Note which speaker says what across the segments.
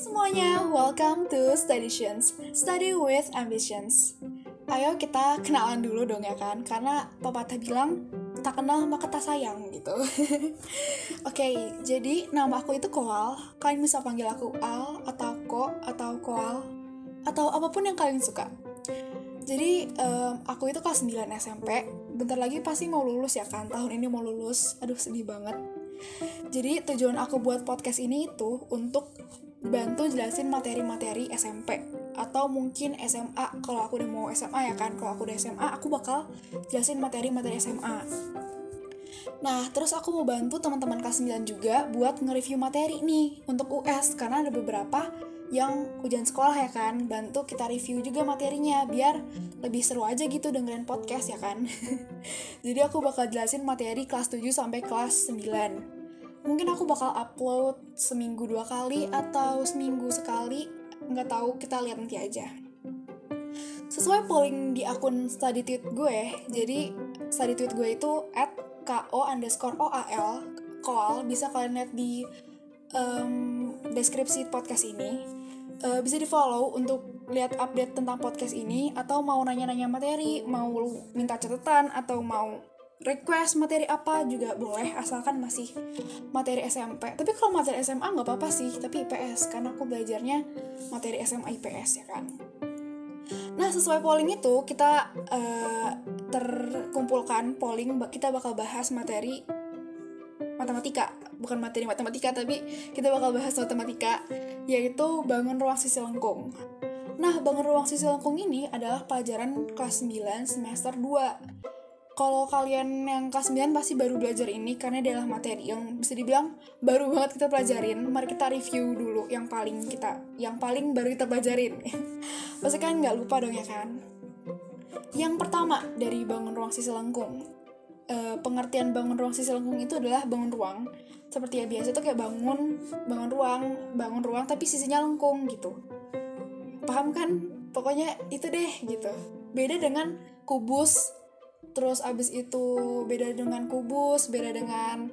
Speaker 1: Semuanya, welcome to Studitions, Study with Ambitions. Ayo kita kenalan dulu dong ya kan, karena pepatah bilang tak kenal maka tak sayang gitu. Oke, jadi nama aku itu Koal. Kalian bisa panggil aku Al atau Ko atau Koal atau apa pun yang kalian suka. Jadi um, aku itu kelas 9 SMP. Bentar lagi pasti mau lulus ya kan. Tahun ini mau lulus. Aduh sedih banget. Jadi tujuan aku buat podcast ini itu untuk bantu jelasin materi-materi SMP atau mungkin SMA kalau aku udah mau SMA ya kan kalau aku udah SMA aku bakal jelasin materi-materi SMA Nah, terus aku mau bantu teman-teman kelas 9 juga buat nge-review materi nih untuk US karena ada beberapa yang ujian sekolah ya kan. Bantu kita review juga materinya biar lebih seru aja gitu dengerin podcast ya kan. Jadi aku bakal jelasin materi kelas 7 sampai kelas 9 mungkin aku bakal upload seminggu dua kali atau seminggu sekali. Nggak tahu kita lihat nanti aja. Sesuai polling di akun study tweet gue jadi study tweet gue itu at ko underscore oal koal bisa kalian lihat di um, deskripsi podcast ini uh, bisa di follow untuk lihat update tentang podcast ini atau mau nanya-nanya materi mau minta catatan atau mau request materi apa juga boleh asalkan masih materi SMP tapi kalau materi SMA nggak apa-apa sih tapi IPS karena aku belajarnya materi SMA IPS ya kan? Nah sesuai polling itu kita uh, terkumpulkan polling kita bakal bahas materi matematika bukan materi matematika tapi kita bakal bahas matematika yaitu bangun ruang sisi lengkung nah bangun ruang sisi lengkung ini adalah pelajaran kelas 9 semester 2 kalau kalian yang kelas 9 pasti baru belajar ini karena dia adalah materi yang bisa dibilang baru banget kita pelajarin. Mari kita review dulu yang paling kita yang paling baru kita pelajarin. pasti kan nggak lupa dong ya kan? Yang pertama dari bangun ruang sisi lengkung uh, pengertian bangun ruang sisi lengkung itu adalah bangun ruang. Seperti ya biasa tuh kayak bangun bangun ruang bangun ruang tapi sisinya lengkung gitu. Paham kan? Pokoknya itu deh gitu. Beda dengan kubus. Terus abis itu beda dengan kubus beda dengan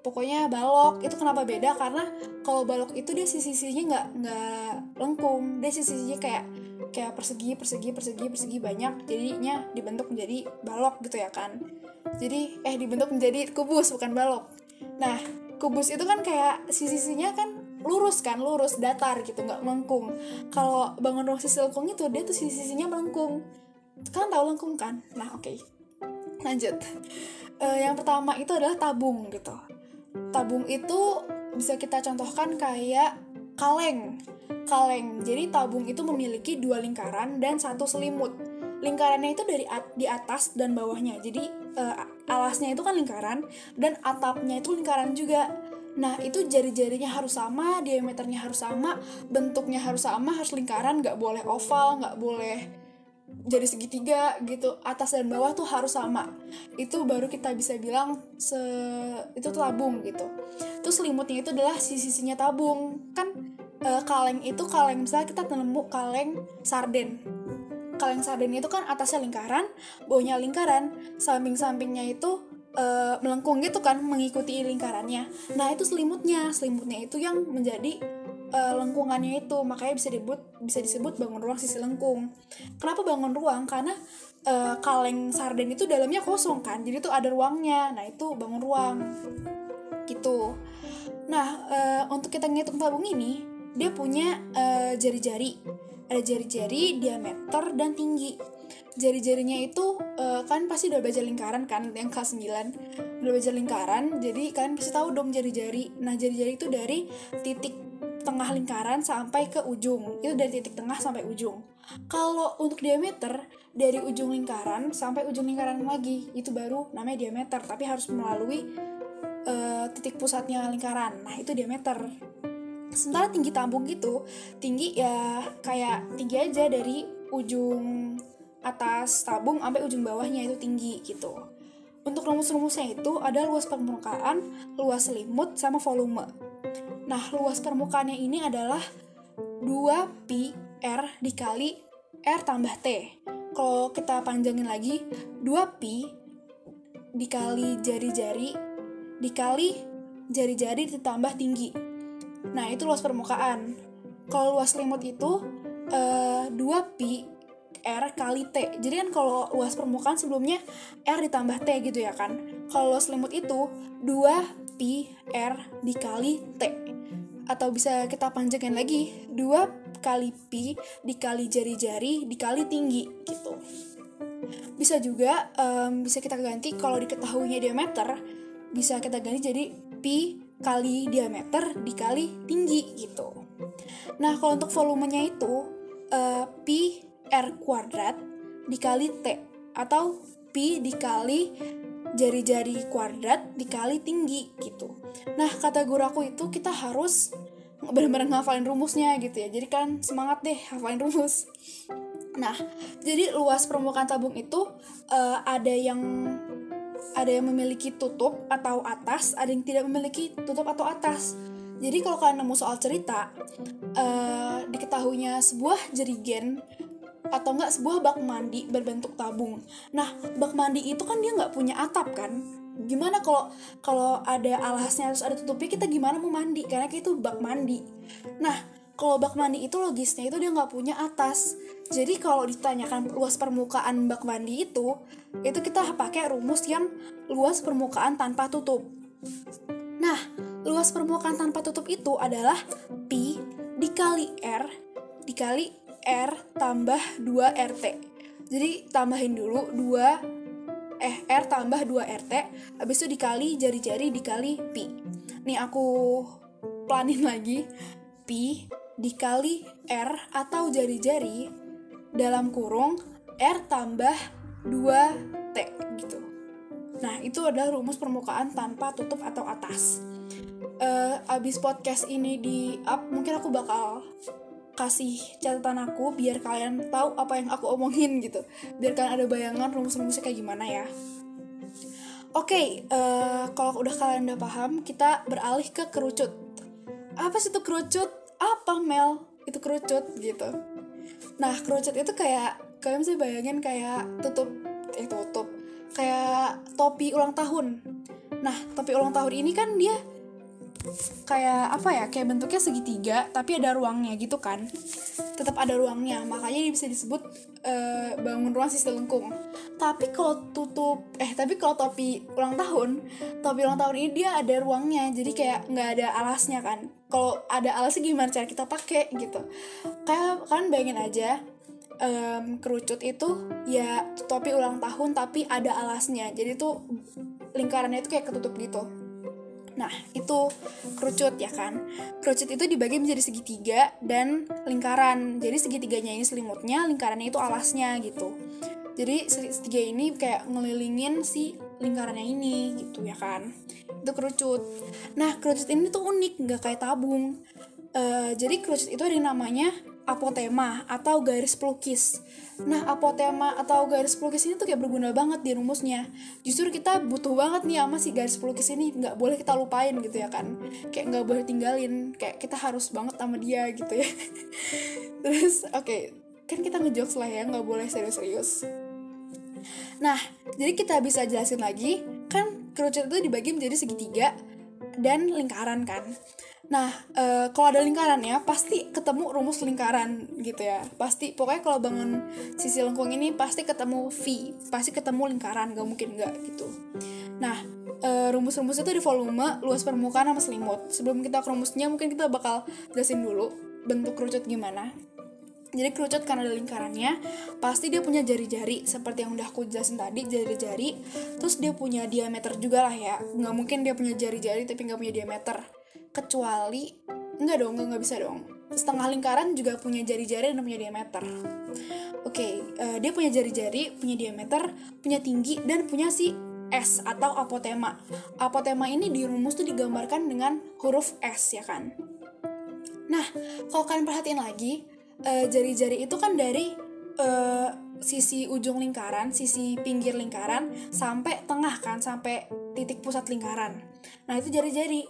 Speaker 1: pokoknya balok. Itu kenapa beda? Karena kalau balok itu dia sisi-sisinya nggak nggak lengkung. Dia sisi-sisinya kayak kayak persegi persegi persegi persegi banyak. Jadinya dibentuk menjadi balok gitu ya kan jadi eh dibentuk menjadi kubus bukan balok. Nah kubus itu kan kayak sisi-sisinya kan lurus kan lurus datar gitu nggak melengkung. Kalau bangun ruang sisi lengkung itu dia tuh sisi-sisinya melengkung. Kan tahu lengkung kan? Nah oke. Okay. lanjut. Uh, yang pertama itu adalah tabung gitu. Tabung itu bisa kita contohkan kayak kaleng. Kaleng. Jadi tabung itu memiliki dua lingkaran dan satu selimut. Lingkarannya itu dari at di atas dan bawahnya. Jadi uh, alasnya itu kan lingkaran dan atapnya itu lingkaran juga. Nah itu jari-jarinya harus sama diameternya harus sama bentuknya harus sama harus lingkaran nggak boleh oval nggak boleh jadi segitiga gitu. Atas dan bawah tuh harus sama. Itu baru kita bisa bilang se itu tabung gitu. Terus selimutnya itu adalah sisi-sisinya tabung. Kan e, kaleng itu kaleng misalnya kita nemu kaleng sarden kaleng sarden itu kan atasnya lingkaran, bawahnya lingkaran, samping-sampingnya itu uh, melengkung gitu kan mengikuti lingkarannya. Nah, itu selimutnya. Selimutnya itu yang menjadi uh, lengkungannya itu. Makanya bisa disebut bisa disebut bangun ruang sisi lengkung. Kenapa bangun ruang? Karena uh, kaleng sarden itu dalamnya kosong kan. Jadi itu ada ruangnya. Nah, itu bangun ruang. Gitu. Nah, uh, untuk kita ngitung tabung ini, dia punya jari-jari. Uh, ada jari-jari, diameter, dan tinggi. Jari-jarinya itu uh, kan pasti udah belajar lingkaran kan yang kelas 9 udah belajar lingkaran jadi kalian pasti tahu dong jari-jari. Nah jari-jari itu dari titik tengah lingkaran sampai ke ujung. Itu dari titik tengah sampai ujung. Kalau untuk diameter dari ujung lingkaran sampai ujung lingkaran lagi itu baru namanya diameter. Tapi harus melalui uh, titik pusatnya lingkaran. Nah itu diameter sementara tinggi tabung gitu tinggi ya kayak tinggi aja dari ujung atas tabung sampai ujung bawahnya itu tinggi gitu untuk rumus-rumusnya itu ada luas permukaan, luas selimut, sama volume. Nah, luas permukaannya ini adalah 2 pi R dikali R tambah T. Kalau kita panjangin lagi, 2 pi dikali jari-jari dikali jari-jari ditambah tinggi. Nah, itu luas permukaan. Kalau luas selimut itu uh, 2pi R kali T. Jadi kan kalau luas permukaan sebelumnya R ditambah T gitu ya kan. Kalau luas selimut itu 2pi R dikali T. Atau bisa kita panjangin lagi 2 kali pi dikali jari-jari dikali tinggi gitu. Bisa juga um, bisa kita ganti kalau diketahuinya diameter bisa kita ganti jadi pi kali diameter dikali tinggi gitu. Nah, kalau untuk volumenya itu uh, pi r kuadrat dikali t atau pi dikali jari-jari kuadrat dikali tinggi gitu. Nah, kata guru aku itu kita harus benar-benar ngafalin rumusnya gitu ya. Jadi kan semangat deh hafalin rumus. Nah, jadi luas permukaan tabung itu uh, ada yang ada yang memiliki tutup atau atas, ada yang tidak memiliki tutup atau atas. Jadi kalau kalian nemu soal cerita, uh, diketahuinya sebuah jerigen atau enggak sebuah bak mandi berbentuk tabung. Nah, bak mandi itu kan dia nggak punya atap kan? Gimana kalau kalau ada alasnya harus ada tutupnya kita gimana mau mandi? Karena itu bak mandi. Nah, kalau bak mandi itu logisnya itu dia nggak punya atas. Jadi kalau ditanyakan luas permukaan bak mandi itu, itu kita pakai rumus yang luas permukaan tanpa tutup. Nah, luas permukaan tanpa tutup itu adalah pi dikali r dikali R tambah 2 RT. Jadi tambahin dulu 2 eh R tambah 2 RT, habis itu dikali jari-jari dikali pi. Nih aku planin lagi. Pi dikali R atau jari-jari dalam kurung R tambah 2T gitu. Nah, itu adalah rumus permukaan tanpa tutup atau atas. Uh, abis podcast ini di up, mungkin aku bakal kasih catatan aku biar kalian tahu apa yang aku omongin gitu biar kalian ada bayangan rumus-rumusnya kayak gimana ya oke okay, uh, eh, kalau udah kalian udah paham kita beralih ke kerucut apa sih itu kerucut apa Mel? Itu kerucut gitu. Nah kerucut itu kayak kalian bisa bayangin kayak tutup eh tutup. Kayak topi ulang tahun. Nah topi ulang tahun ini kan dia kayak apa ya kayak bentuknya segitiga tapi ada ruangnya gitu kan. Tetap ada ruangnya makanya dia bisa disebut uh, bangun ruang sisi lengkung. Tapi kalau tutup eh tapi kalau topi ulang tahun topi ulang tahun ini dia ada ruangnya jadi kayak nggak ada alasnya kan. Kalau ada alasnya gimana cara kita pakai gitu. Kayak kan bayangin aja um, kerucut itu ya topi ulang tahun tapi ada alasnya. Jadi tuh lingkarannya itu kayak ketutup gitu Nah, itu kerucut ya kan. Kerucut itu dibagi menjadi segitiga dan lingkaran. Jadi segitiganya ini selimutnya, lingkarannya itu alasnya gitu. Jadi segitiga ini kayak ngelilingin si lingkarannya ini gitu ya kan. Itu kerucut. Nah, kerucut ini tuh unik, nggak kayak tabung. Uh, jadi kerucut itu ada yang namanya apotema atau garis pelukis. Nah, apotema atau garis pelukis ini tuh kayak berguna banget di rumusnya. Justru kita butuh banget nih sama si garis pelukis ini, nggak boleh kita lupain gitu ya kan. Kayak nggak boleh tinggalin, kayak kita harus banget sama dia gitu ya. Terus, oke, okay, kan kita ngejokes lah ya, nggak boleh serius-serius. Nah, jadi kita bisa jelasin lagi, kan kerucut itu dibagi menjadi segitiga dan lingkaran kan. Nah, e, kalau ada lingkarannya pasti ketemu rumus lingkaran gitu ya. Pasti pokoknya kalau bangun sisi lengkung ini pasti ketemu V, pasti ketemu lingkaran, gak mungkin gak gitu. Nah, e, rumus-rumus itu di volume, luas permukaan sama selimut. Sebelum kita ke rumusnya mungkin kita bakal jelasin dulu bentuk kerucut gimana. Jadi kerucut karena ada lingkarannya, pasti dia punya jari-jari seperti yang udah aku jelasin tadi, jari-jari. Terus dia punya diameter juga lah ya. Nggak mungkin dia punya jari-jari tapi nggak punya diameter kecuali enggak dong enggak, enggak bisa dong. Setengah lingkaran juga punya jari-jari dan punya diameter. Oke okay, uh, eh, dia punya jari-jari punya diameter punya tinggi dan punya si S atau apotema. Apotema ini di rumus tuh digambarkan dengan huruf S ya kan? Nah kalau kalian perhatiin lagi uh, jari-jari itu kan dari uh, sisi ujung lingkaran, sisi pinggir lingkaran sampai tengah kan, sampai titik pusat lingkaran. Nah, itu jari-jari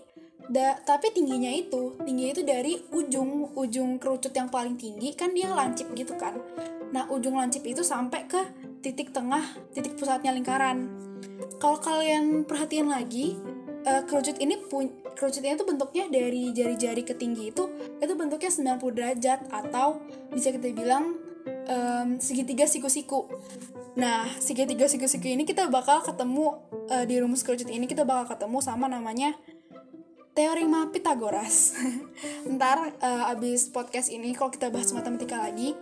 Speaker 1: da, tapi tingginya itu tingginya itu dari ujung ujung kerucut yang paling tinggi kan dia lancip gitu kan nah ujung lancip itu sampai ke titik tengah titik pusatnya lingkaran kalau kalian perhatian lagi uh, kerucut ini pun kerucut ini tuh bentuknya dari jari-jari ke tinggi itu itu bentuknya 90 derajat atau bisa kita bilang um, segitiga siku-siku. Nah, segitiga siku-siku ini kita bakal ketemu uh, di rumus kerucut ini kita bakal ketemu sama namanya teorema Pitagoras. Ntar uh, abis podcast ini kalau kita bahas matematika lagi,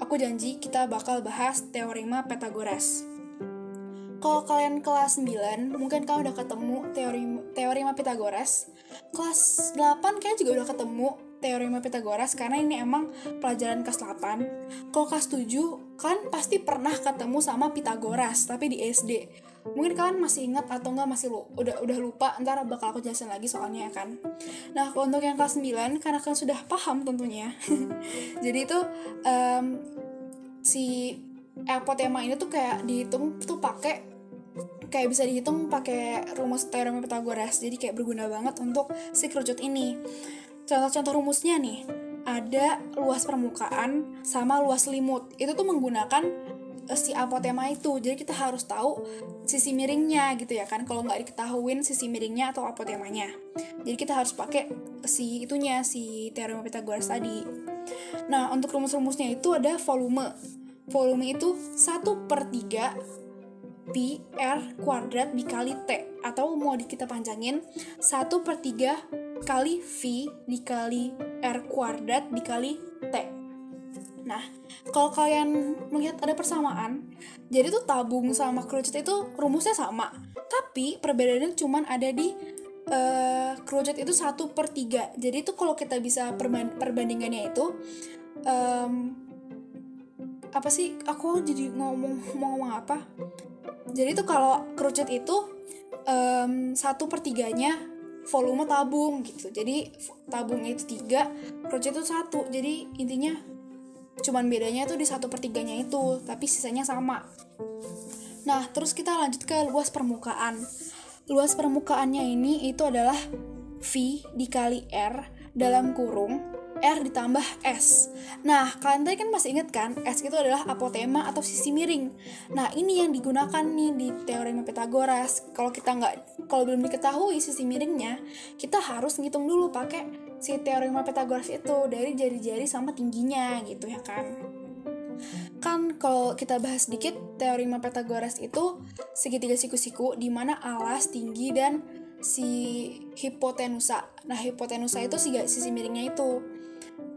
Speaker 1: aku janji kita bakal bahas teorema Pitagoras. Kalau kalian kelas 9, mungkin kalian udah ketemu teori teorema Pitagoras. Kelas 8 kayaknya juga udah ketemu teorema Pitagoras karena ini emang pelajaran kelas 8. Kalau kelas 7 kan pasti pernah ketemu sama Pitagoras tapi di SD. Mungkin kalian masih ingat atau enggak masih lu, udah udah lupa ntar bakal aku jelasin lagi soalnya ya kan. Nah, untuk yang kelas 9 karena kalian sudah paham tentunya. Jadi itu um, si apotema ini tuh kayak dihitung tuh pakai kayak bisa dihitung pakai rumus teorema Pitagoras. Jadi kayak berguna banget untuk si kerucut ini. Contoh-contoh rumusnya nih, ada luas permukaan sama luas limut. Itu tuh menggunakan si apotema itu. Jadi kita harus tahu sisi miringnya gitu ya kan. Kalau nggak diketahuin sisi miringnya atau apotemanya. Jadi kita harus pakai si itunya, si teorema Pythagoras tadi. Nah, untuk rumus-rumusnya itu ada volume. Volume itu 1 per 3 pi R kuadrat dikali T. Atau mau kita panjangin, 1 per 3 kali V dikali R kuadrat dikali T. Nah, kalau kalian melihat ada persamaan, jadi tuh tabung sama kerucut itu rumusnya sama. Tapi perbedaannya cuma ada di uh, kerucut itu satu per 3. Jadi tuh kalau kita bisa perbandingannya itu, um, apa sih aku jadi ngomong mau ngomong apa jadi tuh kalau kerucut itu um, per tiganya volume tabung gitu jadi tabung itu tiga project itu satu jadi intinya cuman bedanya tuh di satu pertiganya itu tapi sisanya sama nah terus kita lanjut ke luas permukaan luas permukaannya ini itu adalah V dikali R dalam kurung R ditambah S. Nah, kalian tadi kan masih inget kan, S itu adalah apotema atau sisi miring. Nah, ini yang digunakan nih di teorema Pythagoras. Kalau kita nggak, kalau belum diketahui sisi miringnya, kita harus ngitung dulu pakai si teorema Pythagoras itu dari jari-jari sama tingginya gitu ya kan. Kan kalau kita bahas sedikit, teorema Pythagoras itu segitiga siku-siku di mana alas, tinggi, dan si hipotenusa. Nah, hipotenusa itu sisi miringnya itu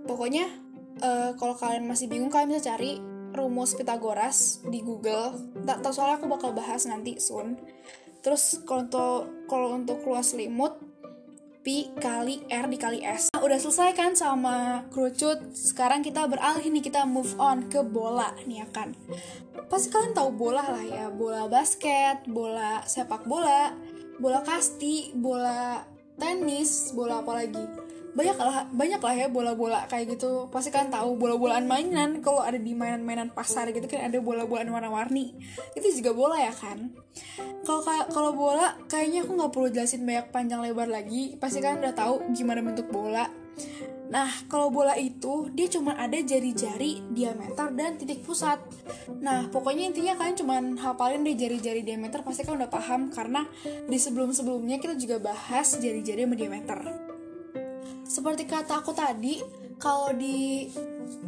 Speaker 1: pokoknya uh, kalau kalian masih bingung kalian bisa cari rumus Pitagoras di Google. Tak tahu soalnya aku bakal bahas nanti soon. Terus kalau untuk kalau untuk luas limut Pi kali R dikali S. Nah, udah selesai kan sama kerucut. Sekarang kita beralih nih kita move on ke bola nih ya kan. Pasti kalian tahu bola lah ya, bola basket, bola sepak bola, bola kasti, bola tenis, bola apa lagi banyak lah banyak lah ya bola-bola kayak gitu. Pasti kan tahu bola-bolaan mainan. Kalau ada di mainan-mainan pasar gitu kan ada bola-bolaan warna-warni. Itu juga bola ya kan? Kalau kalau bola kayaknya aku nggak perlu jelasin banyak panjang lebar lagi. Pasti kan udah tahu gimana bentuk bola. Nah, kalau bola itu dia cuma ada jari-jari, diameter, dan titik pusat. Nah, pokoknya intinya kalian cuma hafalin deh jari-jari diameter pasti kan udah paham. Karena di sebelum-sebelumnya kita juga bahas jari-jari sama diameter seperti kata aku tadi kalau di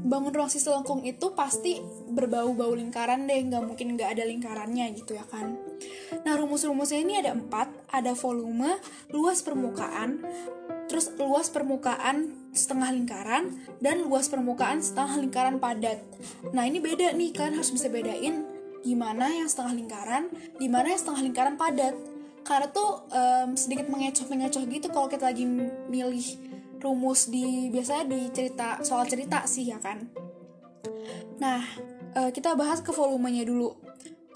Speaker 1: bangun ruang sisi lengkung itu pasti berbau-bau lingkaran deh nggak mungkin nggak ada lingkarannya gitu ya kan. Nah rumus-rumusnya ini ada empat. Ada volume luas permukaan terus luas permukaan setengah lingkaran dan luas permukaan setengah lingkaran padat. Nah ini beda nih kan harus bisa bedain gimana yang setengah lingkaran gimana yang setengah lingkaran padat. Karena tuh um, sedikit mengecoh-mengecoh gitu kalau kita lagi milih rumus di biasanya di cerita soal cerita sih ya kan. Nah, uh, kita bahas ke volumenya dulu.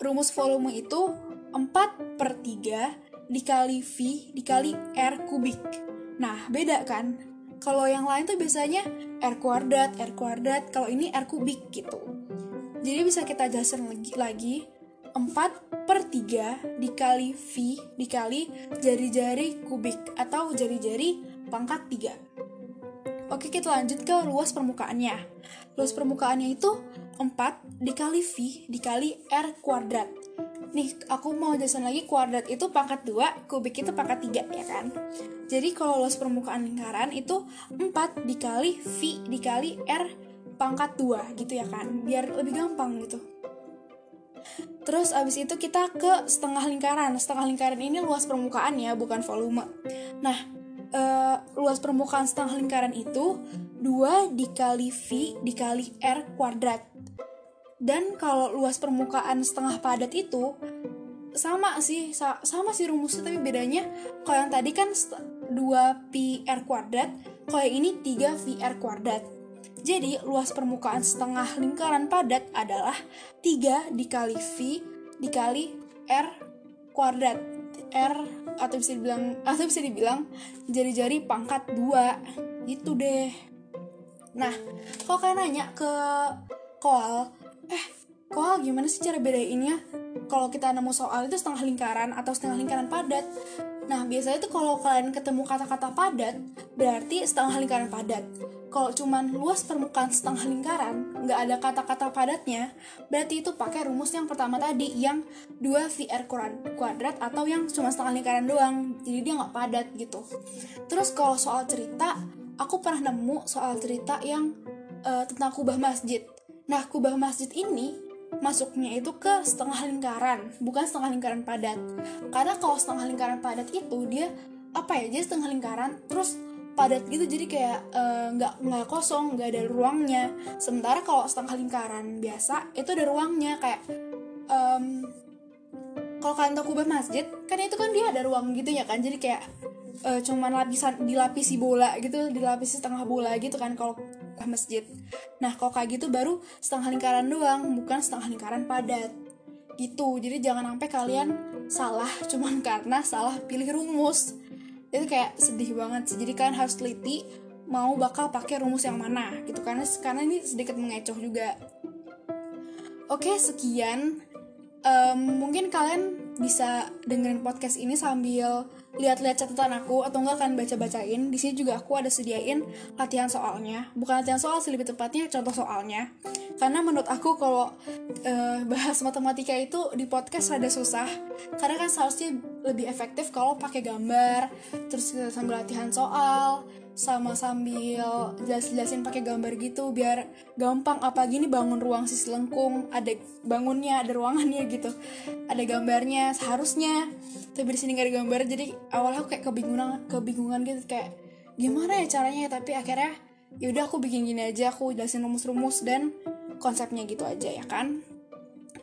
Speaker 1: Rumus volume itu 4 per 3 dikali V dikali R kubik. Nah, beda kan? Kalau yang lain tuh biasanya R kuadrat, R kuadrat, kalau ini R kubik gitu. Jadi bisa kita jelasin lagi, lagi 4 per 3 dikali V dikali jari-jari kubik atau jari-jari pangkat 3. Oke, kita lanjut ke luas permukaannya. Luas permukaannya itu 4 dikali V dikali R kuadrat. nih aku mau jelasin lagi kuadrat itu pangkat 2 kubik itu pangkat 3 ya kan jadi kalau luas permukaan lingkaran itu 4 dikali V dikali R pangkat 2 gitu ya kan biar lebih gampang gitu Terus abis itu kita ke setengah lingkaran. Setengah lingkaran ini luas permukaan ya, bukan volume. Nah, uh, luas permukaan setengah lingkaran itu 2 dikali V dikali R kuadrat. Dan kalau luas permukaan setengah padat itu sama sih, sama sih rumusnya tapi bedanya kalau yang tadi kan 2 pi R kuadrat, kalau yang ini 3 VR kuadrat. Jadi, luas permukaan setengah lingkaran padat adalah 3 dikali V dikali R kuadrat. R atau bisa dibilang atau bisa dibilang jari-jari pangkat 2. Itu deh. Nah, kalau kalian nanya ke koal, eh, koal gimana sih cara bedainnya? Kalau kita nemu soal itu setengah lingkaran atau setengah lingkaran padat. Nah, biasanya tuh kalau kalian ketemu kata-kata padat, berarti setengah lingkaran padat kalau cuman luas permukaan setengah lingkaran, nggak ada kata-kata padatnya, berarti itu pakai rumus yang pertama tadi, yang 2 VR kuadrat atau yang cuma setengah lingkaran doang, jadi dia nggak padat gitu. Terus kalau soal cerita, aku pernah nemu soal cerita yang uh, tentang kubah masjid. Nah, kubah masjid ini masuknya itu ke setengah lingkaran, bukan setengah lingkaran padat. Karena kalau setengah lingkaran padat itu dia apa ya? Jadi setengah lingkaran terus padat gitu jadi kayak eh, nggak uh, nggak kosong nggak ada ruangnya sementara kalau setengah lingkaran biasa itu ada ruangnya kayak um, kalau kalian tahu kubah masjid kan itu kan dia ada ruang gitu ya kan jadi kayak uh, cuman lapisan dilapisi bola gitu dilapisi setengah bola gitu kan kalau masjid. Nah kalau kayak gitu baru setengah lingkaran doang bukan setengah lingkaran padat. Gitu. Jadi jangan sampai kalian salah cuman karena salah pilih rumus. Itu kayak sedih banget sih. Jadi kalian harus teliti mau bakal pakai rumus yang mana gitu. Karena karena ini sedikit mengecoh juga. Oke sekian. Um, mungkin kalian bisa dengerin podcast ini sambil lihat-lihat catatan aku atau enggak kan baca-bacain. Di sini juga aku ada sediain latihan soalnya. Bukan latihan soal sih lebih tepatnya contoh soalnya. Karena menurut aku kalau uh, bahas matematika itu di podcast ada susah. Karena kan seharusnya lebih efektif kalau pakai gambar, terus sambil latihan soal, sama sambil jelas-jelasin pakai gambar gitu biar gampang. Apa gini bangun ruang sisi lengkung ada bangunnya ada ruangannya gitu. Ada gambarnya seharusnya. Tapi di sini gak ada gambar jadi awalnya aku kayak kebingungan kebingungan gitu. Kayak gimana ya caranya? Tapi akhirnya yaudah aku bikin gini aja aku jelasin rumus-rumus dan konsepnya gitu aja ya kan?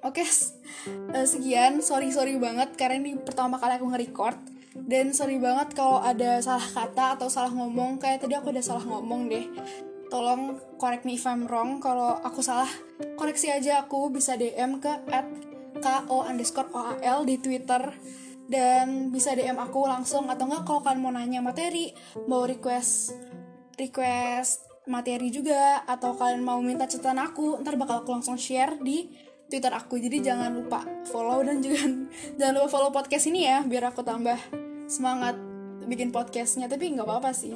Speaker 1: Oke uh, sekian. Sorry sorry banget karena ini pertama kali aku nge-record dan sorry banget kalau ada salah kata atau salah ngomong. Kayak tadi aku udah salah ngomong deh. Tolong correct me if I'm wrong. Kalau aku salah koreksi aja. Aku bisa DM ke at ko underscore oal di Twitter. Dan bisa DM aku langsung. Atau enggak kalau kalian mau nanya materi mau request request materi juga atau kalian mau minta catatan aku ntar bakal aku langsung share di Twitter aku. Jadi jangan lupa follow dan juga jangan lupa follow podcast ini ya biar aku tambah semangat bikin podcastnya. Tapi nggak apa-apa sih.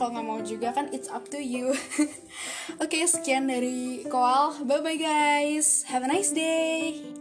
Speaker 1: Kalau nggak mau juga kan it's up to you. Oke okay, sekian dari Koal. Bye bye guys. Have a nice day